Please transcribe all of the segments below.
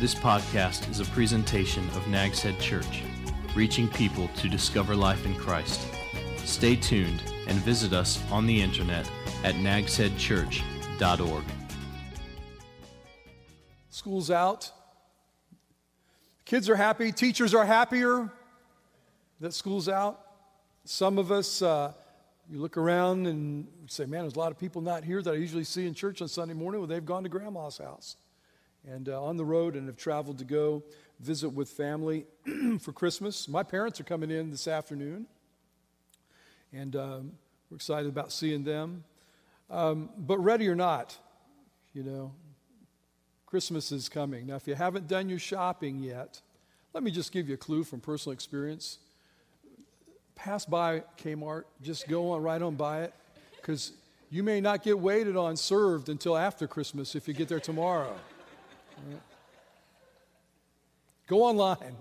This podcast is a presentation of Nags Head Church, reaching people to discover life in Christ. Stay tuned and visit us on the internet at nagsheadchurch.org. School's out. Kids are happy. Teachers are happier that school's out. Some of us, uh, you look around and say, man, there's a lot of people not here that I usually see in church on Sunday morning. Well, they've gone to grandma's house and uh, on the road and have traveled to go visit with family for Christmas. My parents are coming in this afternoon, and um, we're excited about seeing them. Um, but ready or not, you know, Christmas is coming. Now, if you haven't done your shopping yet, let me just give you a clue from personal experience. Pass by Kmart, just go on right on by it, because you may not get waited on served until after Christmas if you get there tomorrow. Go online.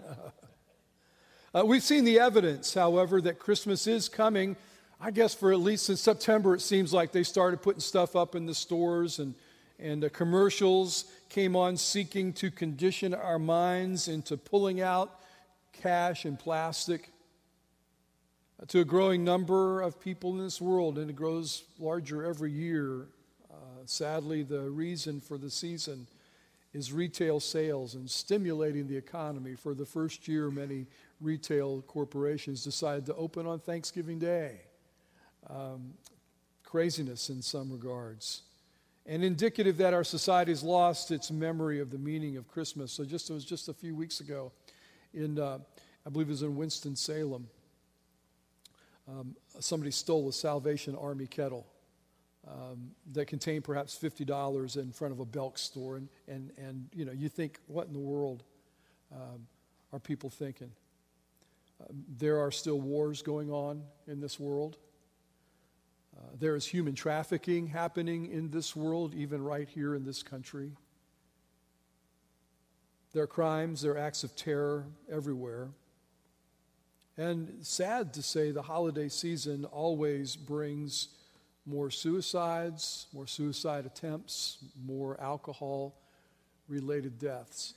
uh, we've seen the evidence, however, that Christmas is coming. I guess for at least since September, it seems like they started putting stuff up in the stores and, and uh, commercials came on seeking to condition our minds into pulling out cash and plastic uh, to a growing number of people in this world, and it grows larger every year. Uh, sadly, the reason for the season is retail sales and stimulating the economy. For the first year, many retail corporations decided to open on Thanksgiving Day. Um, craziness in some regards. And indicative that our society has lost its memory of the meaning of Christmas. So just it was just a few weeks ago, in uh, I believe it was in Winston Salem. Um, somebody stole a Salvation Army kettle um, that contain perhaps $50 in front of a Belk store. And, and, and you know, you think, what in the world um, are people thinking? Uh, there are still wars going on in this world. Uh, there is human trafficking happening in this world, even right here in this country. There are crimes, there are acts of terror everywhere. And sad to say, the holiday season always brings more suicides, more suicide attempts, more alcohol related deaths.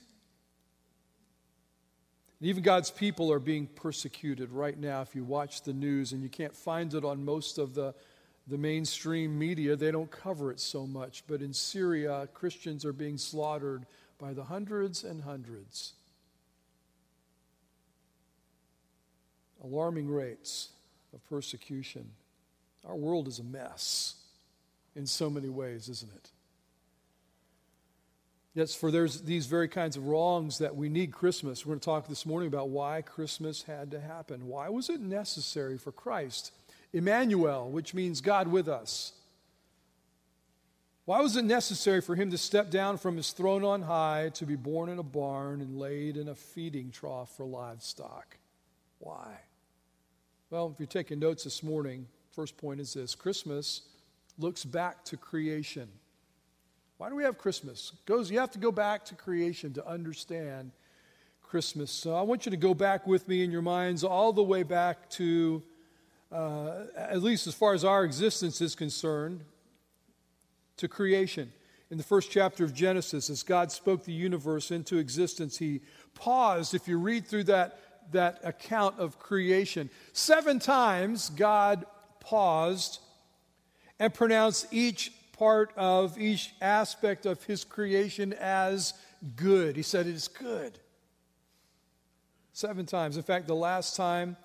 And even God's people are being persecuted right now. If you watch the news, and you can't find it on most of the, the mainstream media, they don't cover it so much. But in Syria, Christians are being slaughtered by the hundreds and hundreds. Alarming rates of persecution. Our world is a mess in so many ways, isn't it? Yes, for there's these very kinds of wrongs that we need Christmas. We're going to talk this morning about why Christmas had to happen. Why was it necessary for Christ, Emmanuel, which means God with us? Why was it necessary for him to step down from his throne on high to be born in a barn and laid in a feeding trough for livestock? Why? Well, if you're taking notes this morning, First point is this Christmas looks back to creation. Why do we have Christmas? Goes, you have to go back to creation to understand Christmas. So I want you to go back with me in your minds all the way back to, uh, at least as far as our existence is concerned, to creation. In the first chapter of Genesis, as God spoke the universe into existence, He paused. If you read through that, that account of creation, seven times God paused and pronounced each part of each aspect of his creation as good. He said, It is good. Seven times. In fact, the last time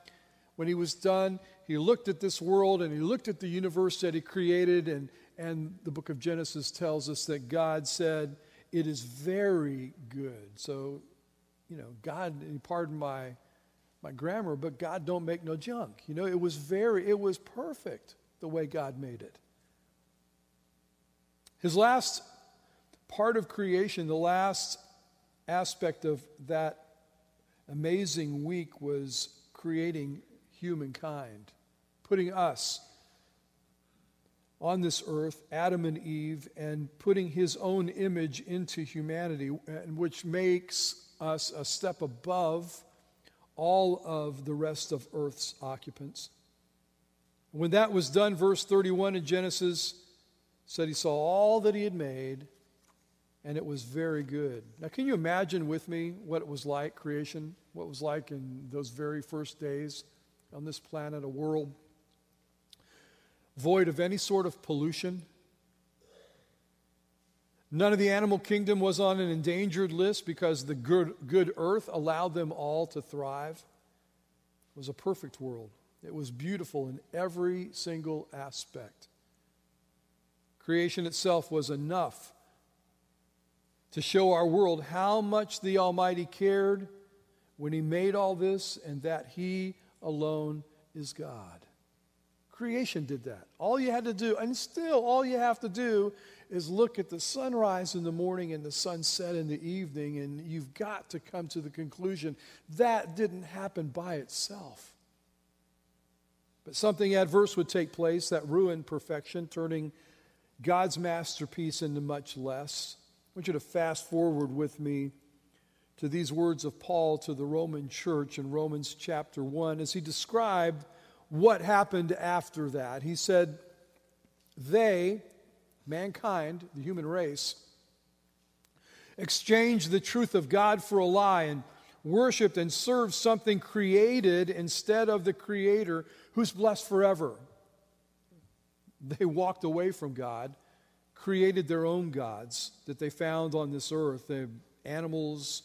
when he was done, he looked at this world and he looked at the universe that he created, and, and the book of Genesis tells us that God said, It is very good. So, you know, God, pardon my my grammar, but God don't make no junk. You know, it was very, it was perfect the way God made it. His last part of creation, the last aspect of that amazing week was creating humankind, putting us on this earth, Adam and Eve, and putting his own image into humanity, which makes us a step above all of the rest of earth's occupants. When that was done, verse 31 in Genesis said he saw all that he had made, and it was very good. Now, can you imagine with me what it was like, creation, what it was like in those very first days on this planet, a world void of any sort of pollution? None of the animal kingdom was on an endangered list because the good, good earth allowed them all to thrive. It was a perfect world. It was beautiful in every single aspect. Creation itself was enough to show our world how much the Almighty cared when He made all this and that He alone is God. Creation did that. All you had to do, and still all you have to do, is look at the sunrise in the morning and the sunset in the evening, and you've got to come to the conclusion that didn't happen by itself. But something adverse would take place that ruined perfection, turning God's masterpiece into much less. I want you to fast forward with me to these words of Paul to the Roman church in Romans chapter 1 as he described what happened after that. He said, They, mankind, the human race, exchanged the truth of God for a lie and worshiped and served something created instead of the Creator who's blessed forever. They walked away from God, created their own gods that they found on this earth, the animals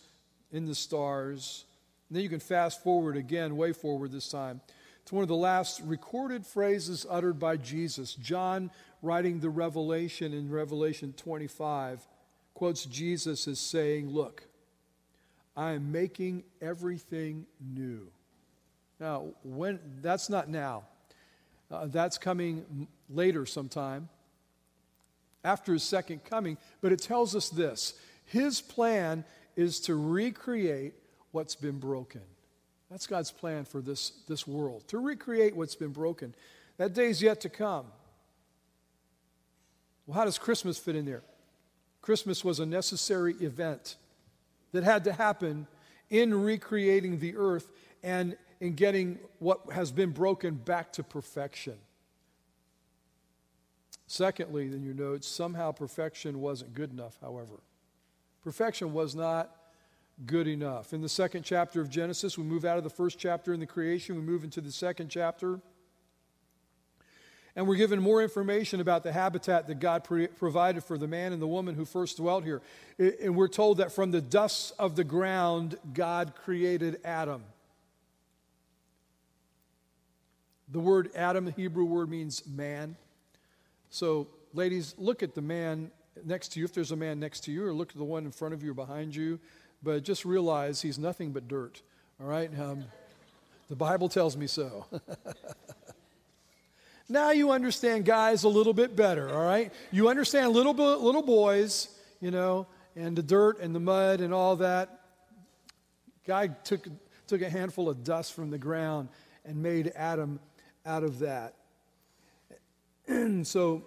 in the stars. And then you can fast forward again, way forward this time, to one of the last recorded phrases uttered by Jesus. John, writing the Revelation in Revelation 25, quotes Jesus as saying, Look, I am making everything new. Now, when that's not now. Uh, that's coming later sometime after his second coming, but it tells us this. His plan is to recreate what's been broken. That's God's plan for this, this world, to recreate what's been broken. That day's yet to come. Well, how does Christmas fit in there? Christmas was a necessary event that had to happen in recreating the earth and in getting what has been broken back to perfection. Secondly, in your notes, somehow perfection wasn't good enough, however. Perfection was not good enough. In the second chapter of Genesis, we move out of the first chapter in the creation, we move into the second chapter. And we're given more information about the habitat that God pre- provided for the man and the woman who first dwelt here. And we're told that from the dust of the ground, God created Adam. The word Adam, the Hebrew word, means man. So, ladies, look at the man next to you, if there's a man next to you, or look at the one in front of you or behind you. But just realize he's nothing but dirt. All right? Um, the Bible tells me so. now you understand guys a little bit better, all right? You understand little, little boys, you know, and the dirt and the mud and all that. Guy took, took a handful of dust from the ground and made Adam out of that. So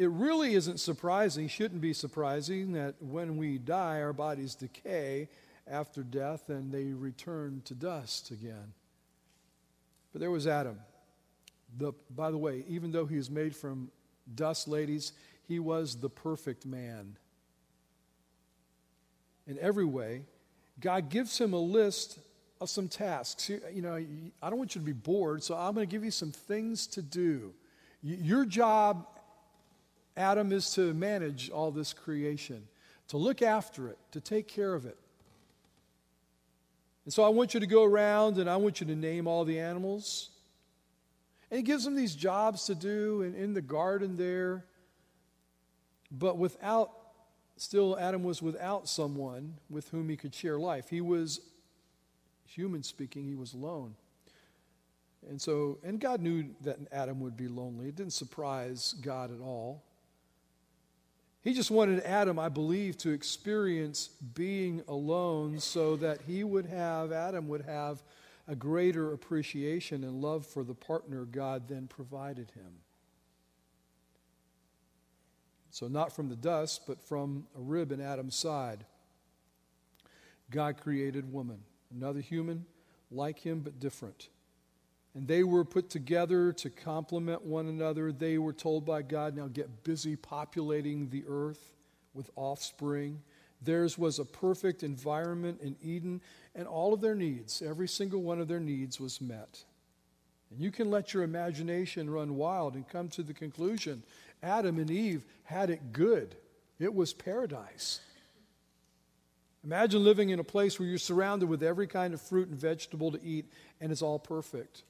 it really isn't surprising, shouldn't be surprising, that when we die, our bodies decay after death and they return to dust again. But there was Adam. The, by the way, even though he was made from dust, ladies, he was the perfect man. In every way, God gives him a list of some tasks. You know, I don't want you to be bored, so I'm going to give you some things to do. Your job, Adam, is to manage all this creation, to look after it, to take care of it. And so I want you to go around and I want you to name all the animals. And he gives them these jobs to do in, in the garden there. But without, still, Adam was without someone with whom he could share life. He was, human speaking, he was alone. And so, and God knew that Adam would be lonely. It didn't surprise God at all. He just wanted Adam, I believe, to experience being alone so that he would have, Adam would have a greater appreciation and love for the partner God then provided him. So, not from the dust, but from a rib in Adam's side, God created woman, another human like him but different. And they were put together to complement one another. They were told by God, now get busy populating the earth with offspring, Theirs was a perfect environment in Eden, and all of their needs, every single one of their needs, was met. And you can let your imagination run wild and come to the conclusion Adam and Eve had it good, it was paradise. Imagine living in a place where you're surrounded with every kind of fruit and vegetable to eat, and it's all perfect.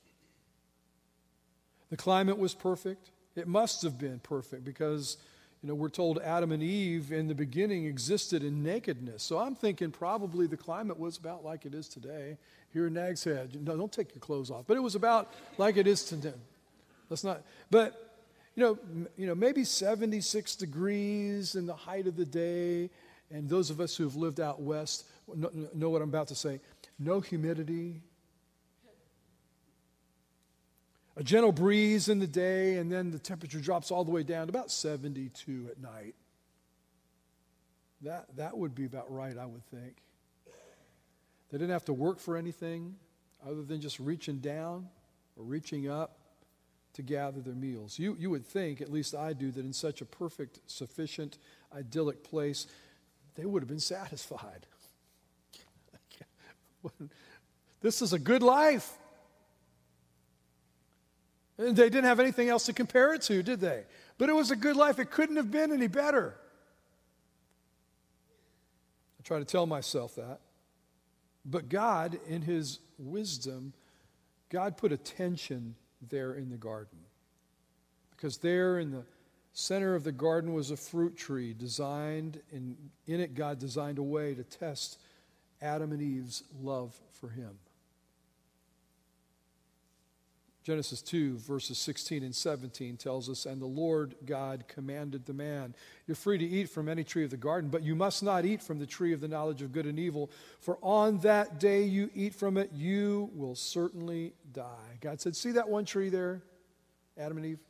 The climate was perfect. It must have been perfect because, you know, we're told Adam and Eve in the beginning existed in nakedness. So I'm thinking probably the climate was about like it is today here in Nag's Head. No, don't take your clothes off. But it was about like it is today. Let's not. But you know, you know, maybe 76 degrees in the height of the day. And those of us who have lived out west know what I'm about to say. No humidity. A gentle breeze in the day, and then the temperature drops all the way down to about 72 at night. That, that would be about right, I would think. They didn't have to work for anything other than just reaching down or reaching up to gather their meals. You, you would think, at least I do, that in such a perfect, sufficient, idyllic place, they would have been satisfied. this is a good life. They didn't have anything else to compare it to, did they? But it was a good life. It couldn't have been any better. I try to tell myself that. But God, in His wisdom, God put a tension there in the garden. Because there in the center of the garden was a fruit tree designed, and in it, God designed a way to test Adam and Eve's love for Him. Genesis 2, verses 16 and 17 tells us, And the Lord God commanded the man, You're free to eat from any tree of the garden, but you must not eat from the tree of the knowledge of good and evil, for on that day you eat from it, you will certainly die. God said, See that one tree there, Adam and Eve?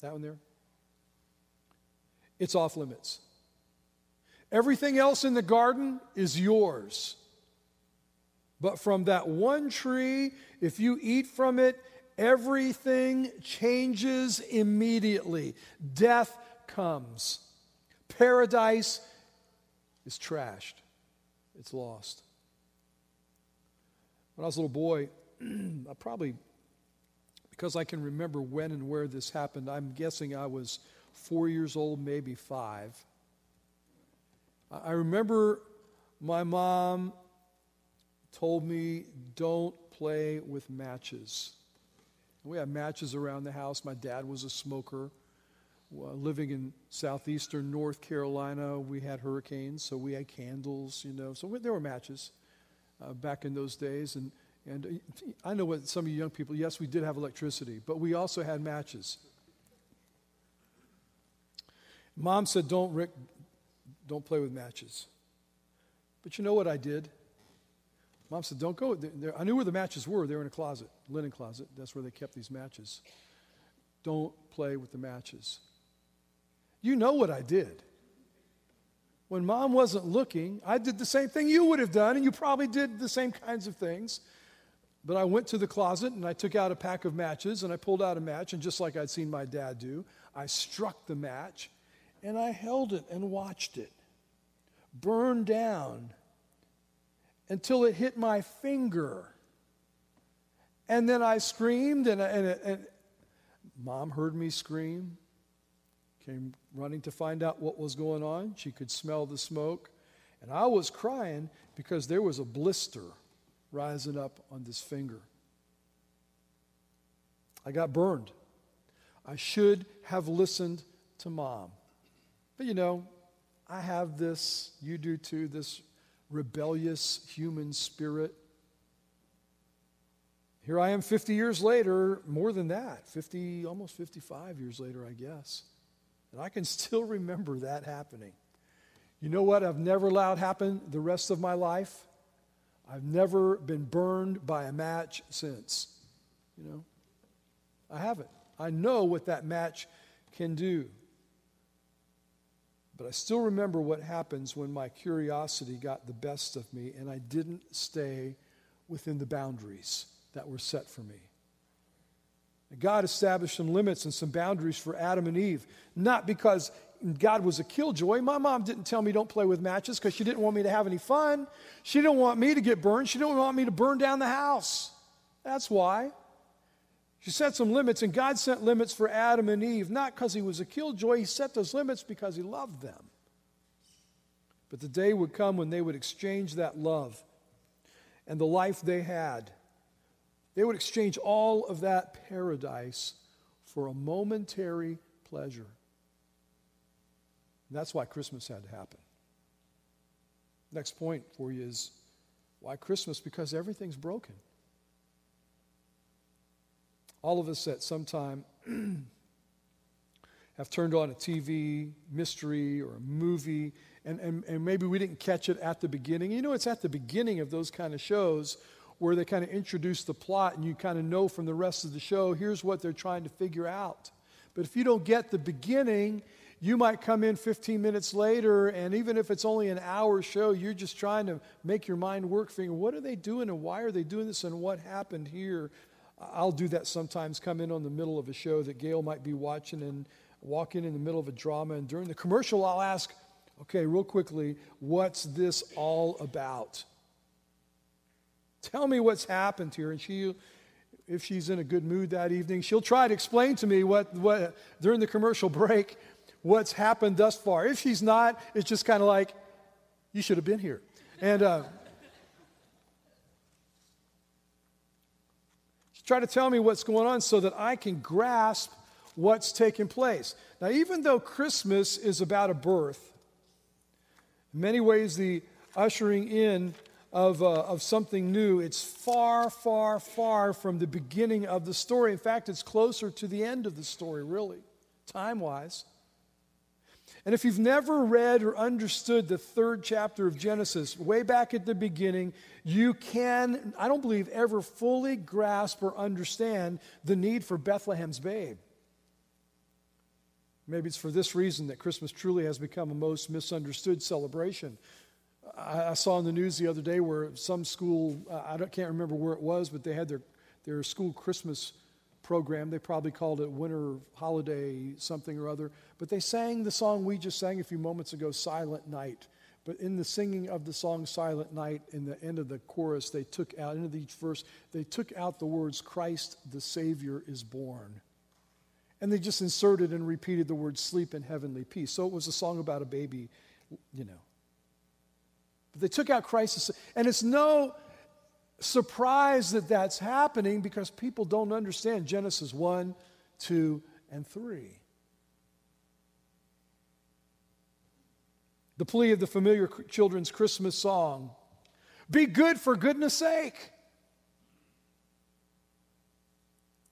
That one there? It's off limits. Everything else in the garden is yours. But from that one tree, if you eat from it, Everything changes immediately. Death comes. Paradise is trashed, it's lost. When I was a little boy, I probably, because I can remember when and where this happened, I'm guessing I was four years old, maybe five. I remember my mom told me, don't play with matches. We had matches around the house. My dad was a smoker. Uh, living in southeastern North Carolina, we had hurricanes, so we had candles, you know. So we, there were matches uh, back in those days. And, and uh, I know what some of you young people, yes, we did have electricity, but we also had matches. Mom said, don't, Rick, don't play with matches. But you know what I did? Mom said, Don't go. There. I knew where the matches were. They were in a closet, linen closet. That's where they kept these matches. Don't play with the matches. You know what I did. When mom wasn't looking, I did the same thing you would have done, and you probably did the same kinds of things. But I went to the closet and I took out a pack of matches and I pulled out a match, and just like I'd seen my dad do, I struck the match and I held it and watched it burn down until it hit my finger. And then I screamed, and, and, and mom heard me scream, came running to find out what was going on. She could smell the smoke. And I was crying because there was a blister rising up on this finger. I got burned. I should have listened to mom. But you know, I have this, you do too, this rebellious human spirit. Here I am 50 years later, more than that, 50, almost 55 years later, I guess. And I can still remember that happening. You know what I've never allowed happen the rest of my life? I've never been burned by a match since. You know? I haven't. I know what that match can do. But I still remember what happens when my curiosity got the best of me and I didn't stay within the boundaries that were set for me. God established some limits and some boundaries for Adam and Eve, not because God was a killjoy. My mom didn't tell me don't play with matches because she didn't want me to have any fun. She didn't want me to get burned. She didn't want me to burn down the house. That's why. She set some limits, and God set limits for Adam and Eve, not because he was a killjoy. He set those limits because he loved them. But the day would come when they would exchange that love and the life they had. They would exchange all of that paradise for a momentary pleasure. And that's why Christmas had to happen. Next point for you is why Christmas? Because everything's broken. All of us at some time have turned on a TV mystery or a movie, and, and, and maybe we didn't catch it at the beginning. You know, it's at the beginning of those kind of shows where they kind of introduce the plot, and you kind of know from the rest of the show, here's what they're trying to figure out. But if you don't get the beginning, you might come in 15 minutes later, and even if it's only an hour show, you're just trying to make your mind work, figuring, what are they doing and why are they doing this and what happened here? I'll do that sometimes, come in on the middle of a show that Gail might be watching and walk in in the middle of a drama. And during the commercial, I'll ask, okay, real quickly, what's this all about? Tell me what's happened here. And she, if she's in a good mood that evening, she'll try to explain to me what, what during the commercial break what's happened thus far. If she's not, it's just kind of like, you should have been here. And uh, try to tell me what's going on so that I can grasp what's taking place. Now, even though Christmas is about a birth, in many ways, the ushering in of, uh, of something new, it's far, far, far from the beginning of the story. In fact, it's closer to the end of the story, really, time wise. And if you've never read or understood the third chapter of Genesis, way back at the beginning, you can, I don't believe, ever fully grasp or understand the need for Bethlehem's babe. Maybe it's for this reason that Christmas truly has become a most misunderstood celebration. I, I saw in the news the other day where some school, I can't remember where it was, but they had their, their school Christmas program. They probably called it Winter Holiday something or other. But they sang the song we just sang a few moments ago, Silent Night. But in the singing of the song Silent Night, in the end of the chorus, they took out, into each verse, they took out the words, Christ the Savior is born. And they just inserted and repeated the word sleep in heavenly peace. So it was a song about a baby, you know. But they took out Christ, and it's no surprised that that's happening because people don't understand Genesis 1, 2, and 3. The plea of the familiar children's Christmas song be good for goodness sake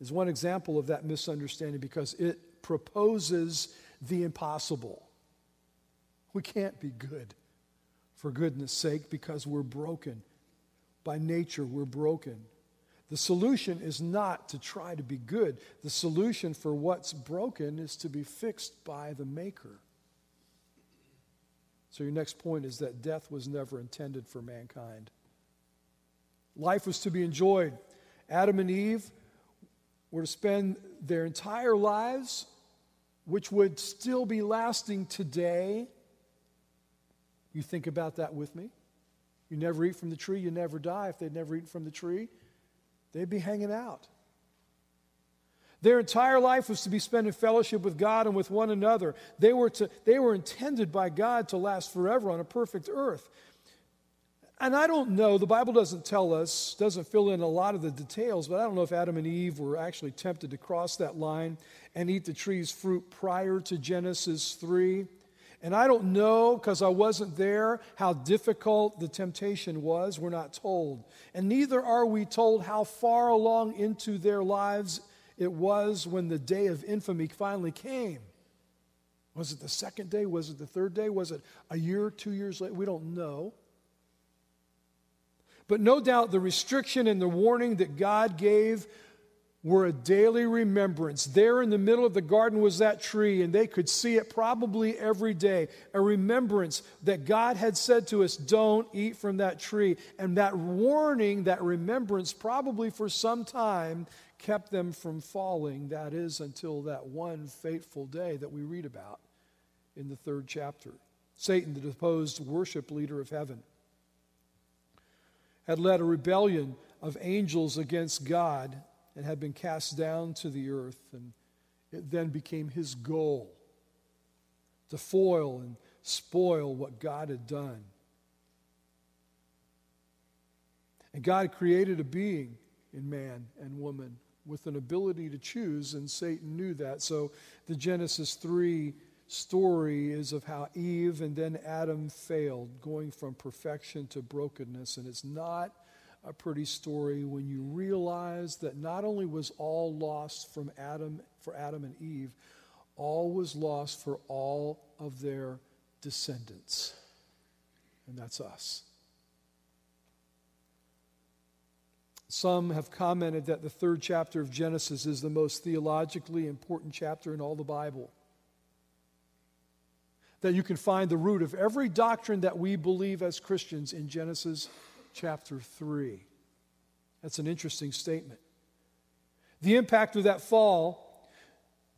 is one example of that misunderstanding because it proposes the impossible. We can't be good for goodness sake because we're broken by nature, we're broken. The solution is not to try to be good. The solution for what's broken is to be fixed by the Maker. So, your next point is that death was never intended for mankind. Life was to be enjoyed. Adam and Eve were to spend their entire lives, which would still be lasting today. You think about that with me? You never eat from the tree, you never die. If they'd never eaten from the tree, they'd be hanging out. Their entire life was to be spent in fellowship with God and with one another. They were, to, they were intended by God to last forever on a perfect earth. And I don't know, the Bible doesn't tell us, doesn't fill in a lot of the details, but I don't know if Adam and Eve were actually tempted to cross that line and eat the tree's fruit prior to Genesis 3. And I don't know, because I wasn't there, how difficult the temptation was. We're not told. And neither are we told how far along into their lives it was when the day of infamy finally came. Was it the second day? Was it the third day? Was it a year, two years later? We don't know. But no doubt the restriction and the warning that God gave were a daily remembrance. There in the middle of the garden was that tree, and they could see it probably every day. A remembrance that God had said to us, Don't eat from that tree. And that warning, that remembrance, probably for some time kept them from falling. That is, until that one fateful day that we read about in the third chapter. Satan, the deposed worship leader of heaven, had led a rebellion of angels against God and had been cast down to the earth. And it then became his goal to foil and spoil what God had done. And God created a being in man and woman with an ability to choose, and Satan knew that. So the Genesis 3 story is of how Eve and then Adam failed, going from perfection to brokenness. And it's not a pretty story when you realize that not only was all lost from Adam for Adam and Eve, all was lost for all of their descendants. And that's us. Some have commented that the third chapter of Genesis is the most theologically important chapter in all the Bible. That you can find the root of every doctrine that we believe as Christians in Genesis chapter 3. That's an interesting statement. The impact of that fall,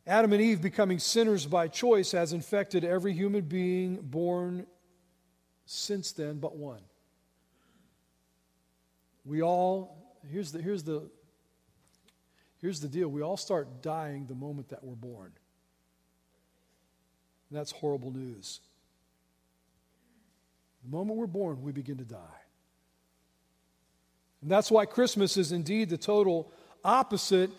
Adam and Eve becoming sinners by choice, has infected every human being born since then but one. We all, here's the, here's the, here's the deal we all start dying the moment that we're born. And that's horrible news. The moment we're born, we begin to die. And that's why Christmas is indeed the total opposite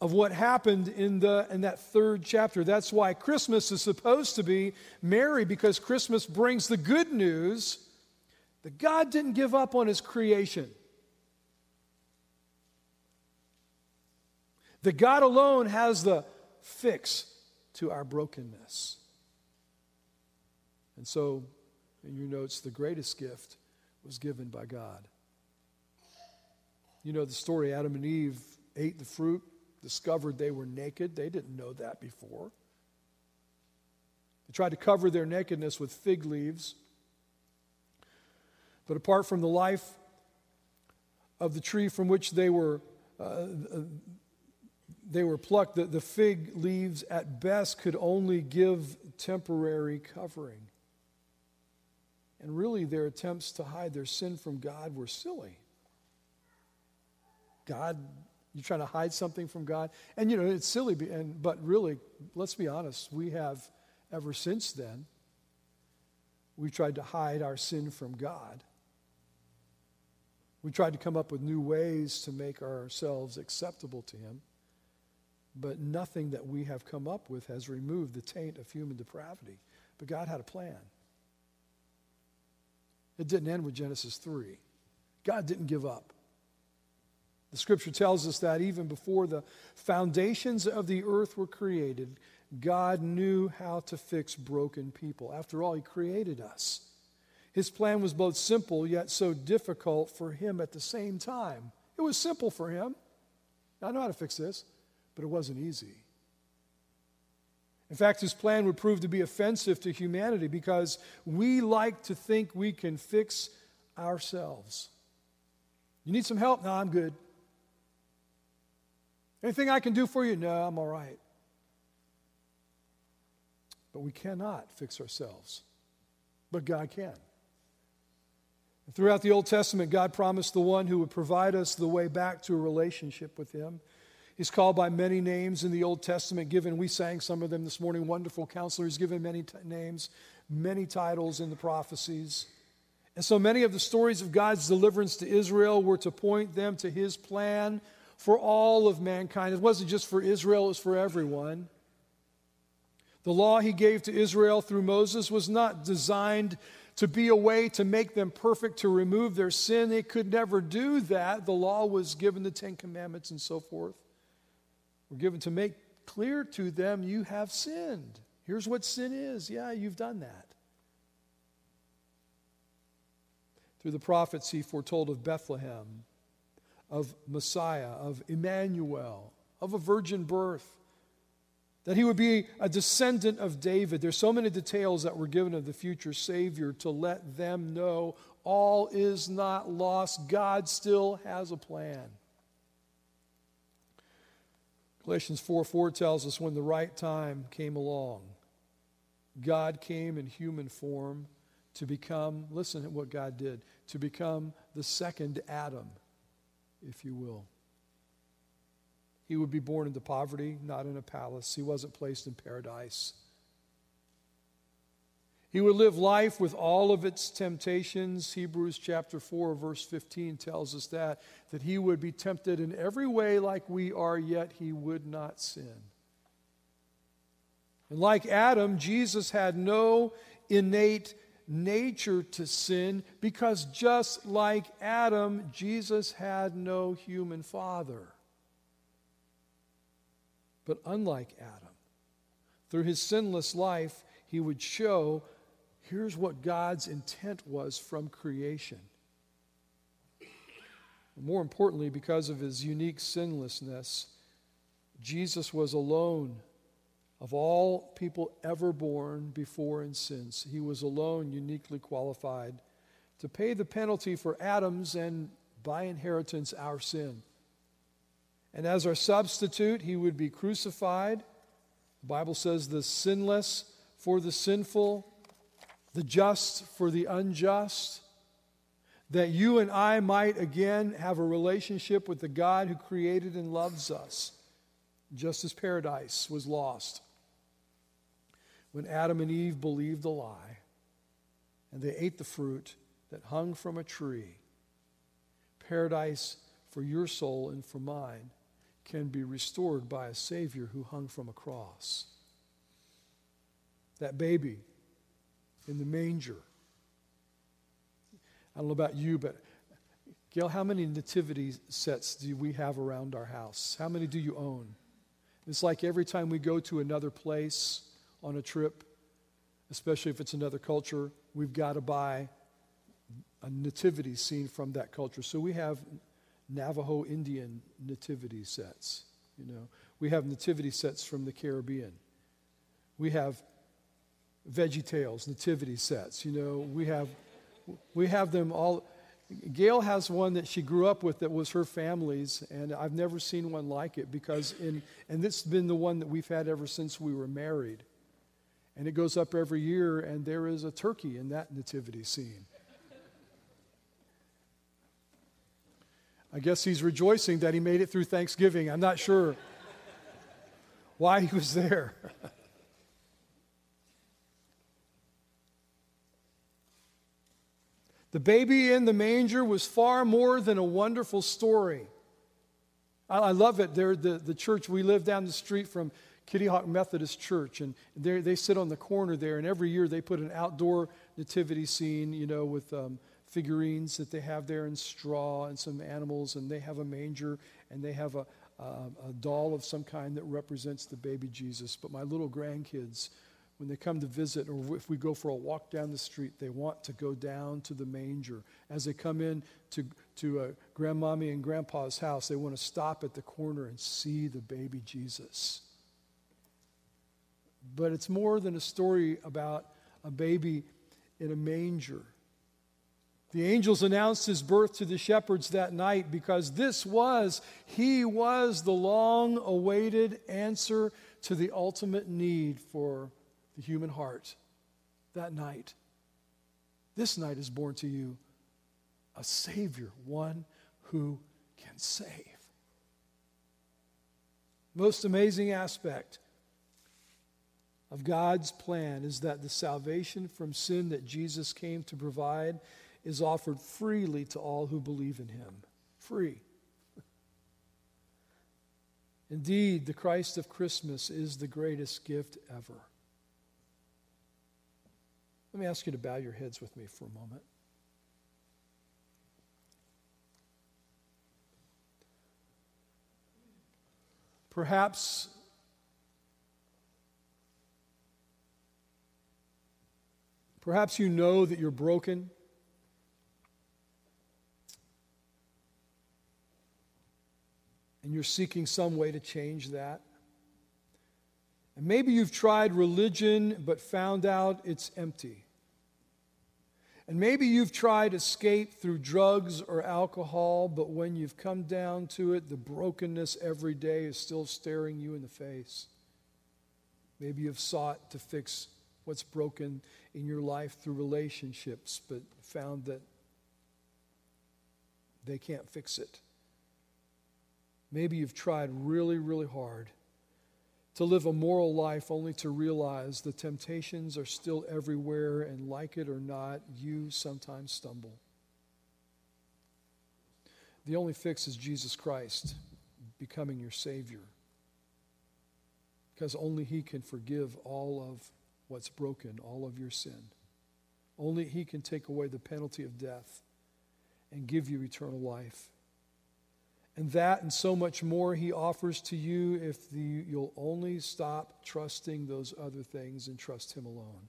of what happened in, the, in that third chapter. That's why Christmas is supposed to be merry, because Christmas brings the good news that God didn't give up on his creation. That God alone has the fix to our brokenness. And so, in your notes, the greatest gift was given by God. You know the story Adam and Eve ate the fruit, discovered they were naked. They didn't know that before. They tried to cover their nakedness with fig leaves. But apart from the life of the tree from which they were, uh, they were plucked, the, the fig leaves at best could only give temporary covering. And really, their attempts to hide their sin from God were silly. God, you're trying to hide something from God. And you know, it's silly, and, but really, let's be honest, we have ever since then, we tried to hide our sin from God. We tried to come up with new ways to make ourselves acceptable to Him. But nothing that we have come up with has removed the taint of human depravity. But God had a plan. It didn't end with Genesis 3. God didn't give up. The scripture tells us that even before the foundations of the earth were created, God knew how to fix broken people. After all, He created us. His plan was both simple yet so difficult for Him at the same time. It was simple for Him. I know how to fix this, but it wasn't easy. In fact, his plan would prove to be offensive to humanity because we like to think we can fix ourselves. You need some help? No, I'm good. Anything I can do for you? No, I'm all right. But we cannot fix ourselves. But God can. And throughout the Old Testament, God promised the one who would provide us the way back to a relationship with Him. He's called by many names in the Old Testament, given, we sang some of them this morning, wonderful counselor. He's given many t- names, many titles in the prophecies. And so many of the stories of God's deliverance to Israel were to point them to His plan for all of mankind. It wasn't just for Israel, it was for everyone. The law he gave to Israel through Moses was not designed to be a way to make them perfect, to remove their sin. They could never do that. The law was given the Ten Commandments and so forth. Were given to make clear to them, you have sinned. Here's what sin is. Yeah, you've done that. Through the prophets, he foretold of Bethlehem of Messiah, of Emmanuel, of a virgin birth, that he would be a descendant of David. There's so many details that were given of the future Savior to let them know all is not lost. God still has a plan. Galatians 4 4 tells us when the right time came along, God came in human form to become, listen to what God did, to become the second Adam, if you will. He would be born into poverty, not in a palace. He wasn't placed in paradise. He would live life with all of its temptations. Hebrews chapter 4, verse 15 tells us that, that he would be tempted in every way like we are, yet he would not sin. And like Adam, Jesus had no innate nature to sin because just like Adam, Jesus had no human father. But unlike Adam, through his sinless life, he would show Here's what God's intent was from creation. More importantly, because of his unique sinlessness, Jesus was alone of all people ever born before and since, He was alone, uniquely qualified to pay the penalty for Adam's and by inheritance our sin. And as our substitute, he would be crucified. The Bible says the sinless for the sinful, the just for the unjust, that you and I might again have a relationship with the God who created and loves us, just as paradise was lost. When Adam and Eve believed the lie and they ate the fruit that hung from a tree, paradise for your soul and for mine can be restored by a Savior who hung from a cross. That baby in the manger. I don't know about you, but Gail, how many nativity sets do we have around our house? How many do you own? It's like every time we go to another place on a trip, especially if it's another culture, we've got to buy a nativity scene from that culture. So we have Navajo Indian nativity sets, you know. We have nativity sets from the Caribbean. We have Veggie Tales, nativity sets. You know, we have, we have them all. Gail has one that she grew up with that was her family's, and I've never seen one like it because, in, and this has been the one that we've had ever since we were married. And it goes up every year, and there is a turkey in that nativity scene. I guess he's rejoicing that he made it through Thanksgiving. I'm not sure why he was there. The baby in the manger was far more than a wonderful story. I, I love it. There, the, the church, we live down the street from Kitty Hawk Methodist Church, and they sit on the corner there, and every year they put an outdoor nativity scene, you know, with um, figurines that they have there in straw and some animals, and they have a manger, and they have a, a, a doll of some kind that represents the baby Jesus. But my little grandkids, when they come to visit or if we go for a walk down the street, they want to go down to the manger. As they come in to, to uh, grandmommy and grandpa's house, they want to stop at the corner and see the baby Jesus. But it's more than a story about a baby in a manger. The angels announced his birth to the shepherds that night because this was, he was the long awaited answer to the ultimate need for the human heart that night. This night is born to you a Savior, one who can save. Most amazing aspect of God's plan is that the salvation from sin that Jesus came to provide is offered freely to all who believe in him. Free. Indeed, the Christ of Christmas is the greatest gift ever. Let me ask you to bow your heads with me for a moment. Perhaps perhaps you know that you're broken. And you're seeking some way to change that. And maybe you've tried religion but found out it's empty. And maybe you've tried escape through drugs or alcohol, but when you've come down to it, the brokenness every day is still staring you in the face. Maybe you've sought to fix what's broken in your life through relationships, but found that they can't fix it. Maybe you've tried really, really hard to live a moral life only to realize the temptations are still everywhere, and like it or not, you sometimes stumble. The only fix is Jesus Christ becoming your Savior. Because only He can forgive all of what's broken, all of your sin. Only He can take away the penalty of death and give you eternal life. And that and so much more He offers to you if the, you'll only stop trusting those other things and trust Him alone.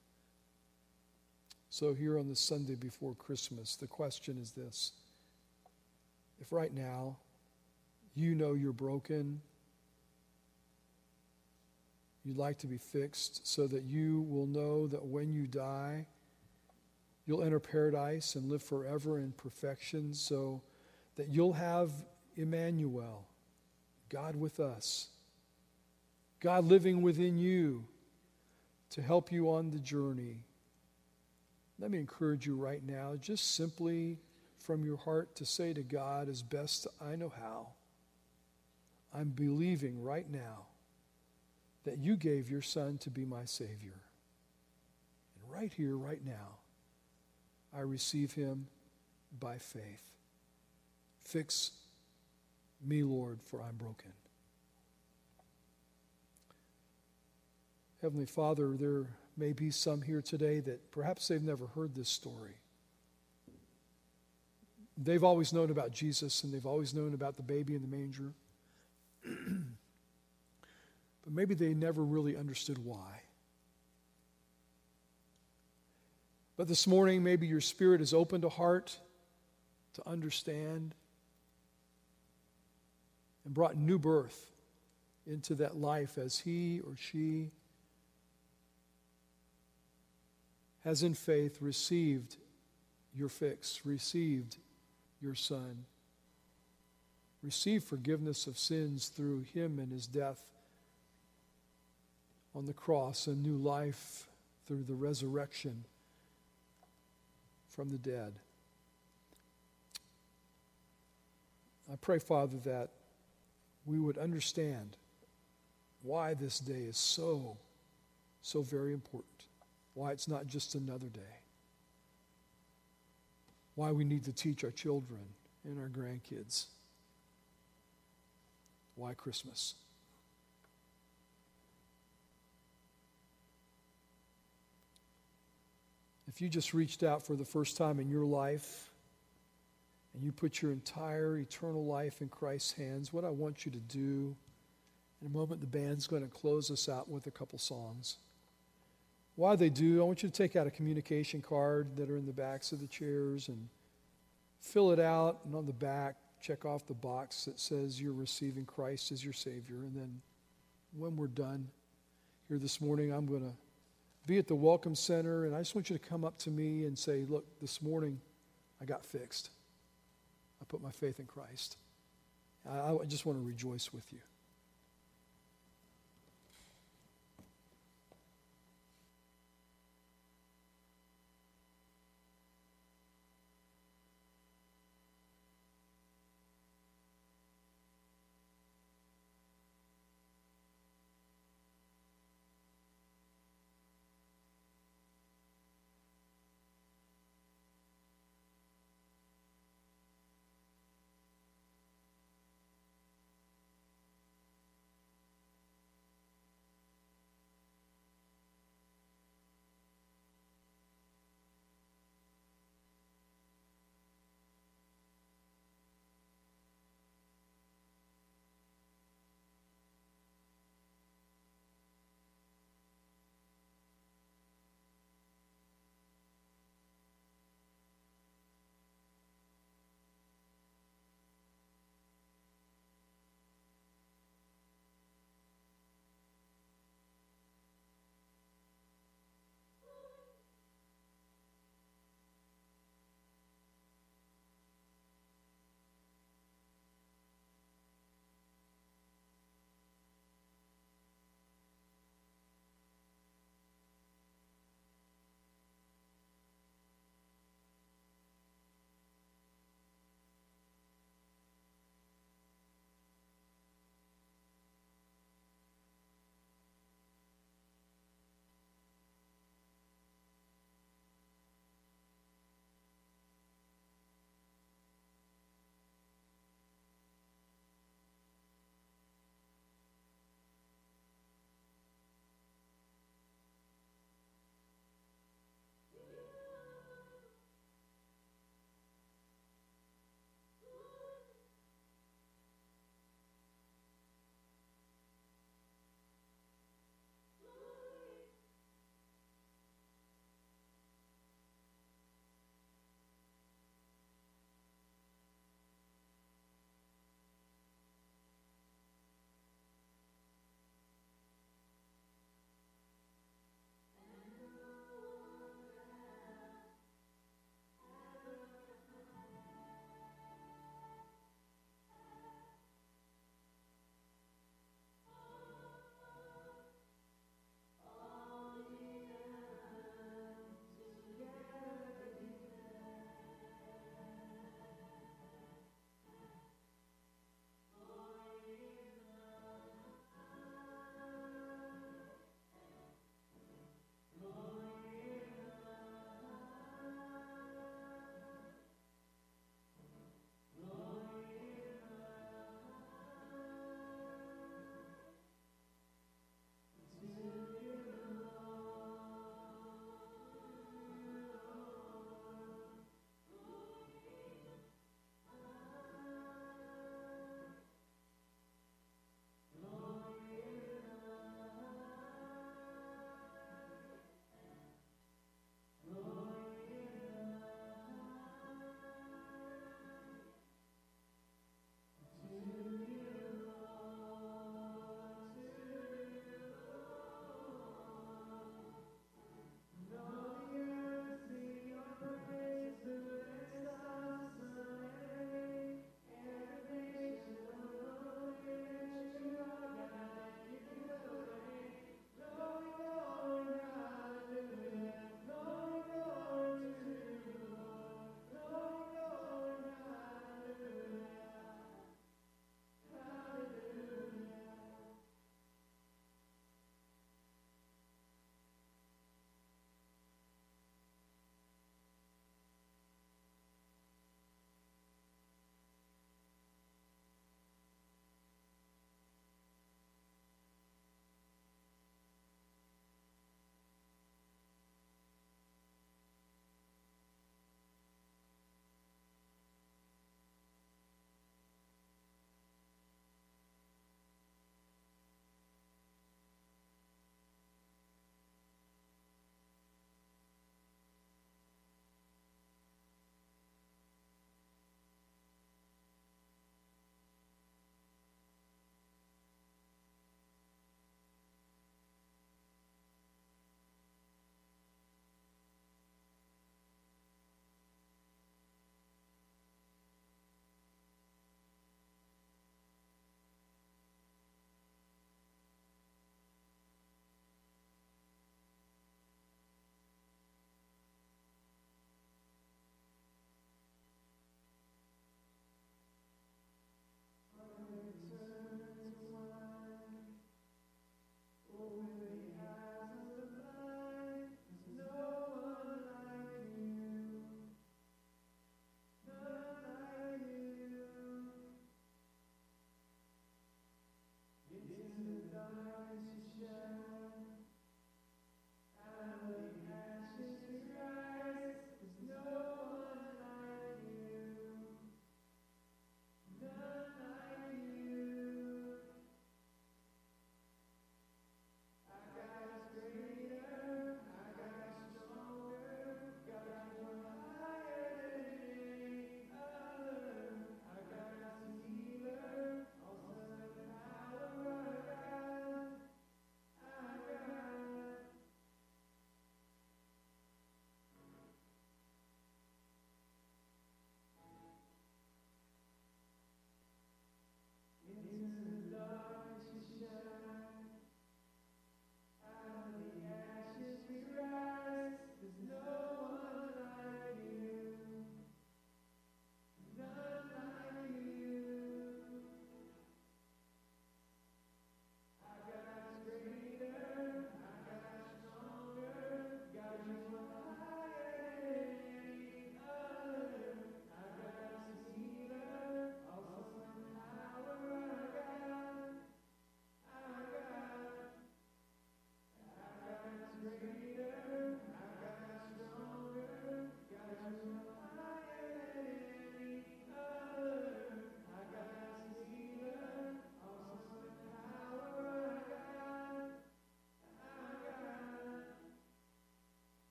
So, here on the Sunday before Christmas, the question is this If right now you know you're broken, you'd like to be fixed so that you will know that when you die, you'll enter paradise and live forever in perfection, so that you'll have Emmanuel, God with us, God living within you to help you on the journey. Let me encourage you right now, just simply from your heart, to say to God, as best I know how, I'm believing right now that you gave your Son to be my Savior. And right here, right now, I receive him by faith. Fix me, Lord, for I'm broken. Heavenly Father, there may be some here today that perhaps they've never heard this story. They've always known about Jesus and they've always known about the baby in the manger. but maybe they never really understood why. But this morning, maybe your spirit is opened to heart to understand and brought new birth into that life as he or she has in faith received your fix, received your son, received forgiveness of sins through him and his death on the cross, and new life through the resurrection from the dead. I pray, Father, that we would understand why this day is so, so very important, why it's not just another day, why we need to teach our children and our grandkids, why Christmas. If you just reached out for the first time in your life and you put your entire eternal life in Christ's hands, what I want you to do, in a moment, the band's going to close us out with a couple songs. While they do, I want you to take out a communication card that are in the backs of the chairs and fill it out, and on the back, check off the box that says you're receiving Christ as your Savior. And then when we're done here this morning, I'm going to be at the Welcome Center, and I just want you to come up to me and say, Look, this morning I got fixed. I put my faith in Christ. I, I just want to rejoice with you.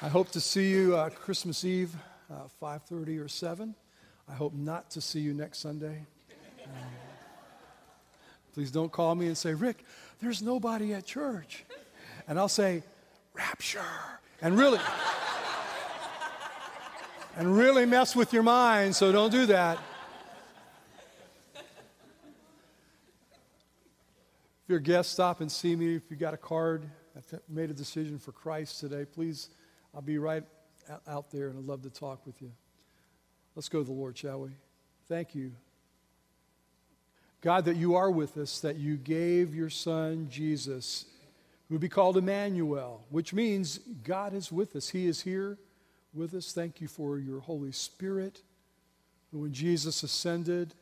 I hope to see you uh, Christmas Eve, uh, 5.30 or 7. I hope not to see you next Sunday. Um, please don't call me and say, Rick, there's nobody at church. And I'll say, rapture. And really, and really mess with your mind, so don't do that. If you're a guest, stop and see me. If you got a card, I've made a decision for Christ today, please I'll be right out there and I'd love to talk with you. Let's go to the Lord, shall we? Thank you. God, that you are with us, that you gave your son Jesus, who would be called Emmanuel, which means God is with us. He is here with us. Thank you for your Holy Spirit, who, when Jesus ascended,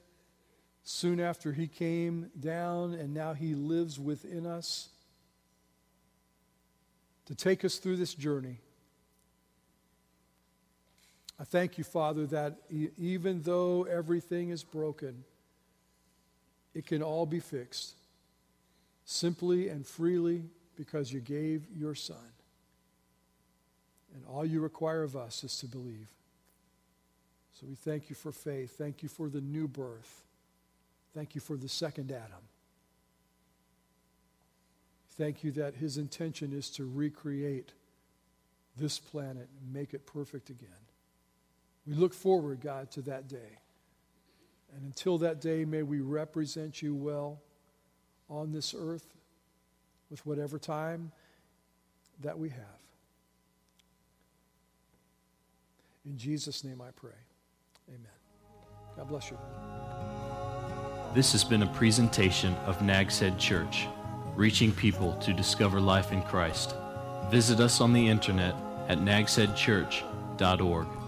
soon after he came down, and now he lives within us to take us through this journey. I thank you, Father, that even though everything is broken, it can all be fixed simply and freely because you gave your Son. And all you require of us is to believe. So we thank you for faith. Thank you for the new birth. Thank you for the second Adam. Thank you that his intention is to recreate this planet and make it perfect again. We look forward, God, to that day. And until that day, may we represent you well on this earth with whatever time that we have. In Jesus' name I pray. Amen. God bless you. This has been a presentation of Nags Head Church, reaching people to discover life in Christ. Visit us on the internet at nagsheadchurch.org.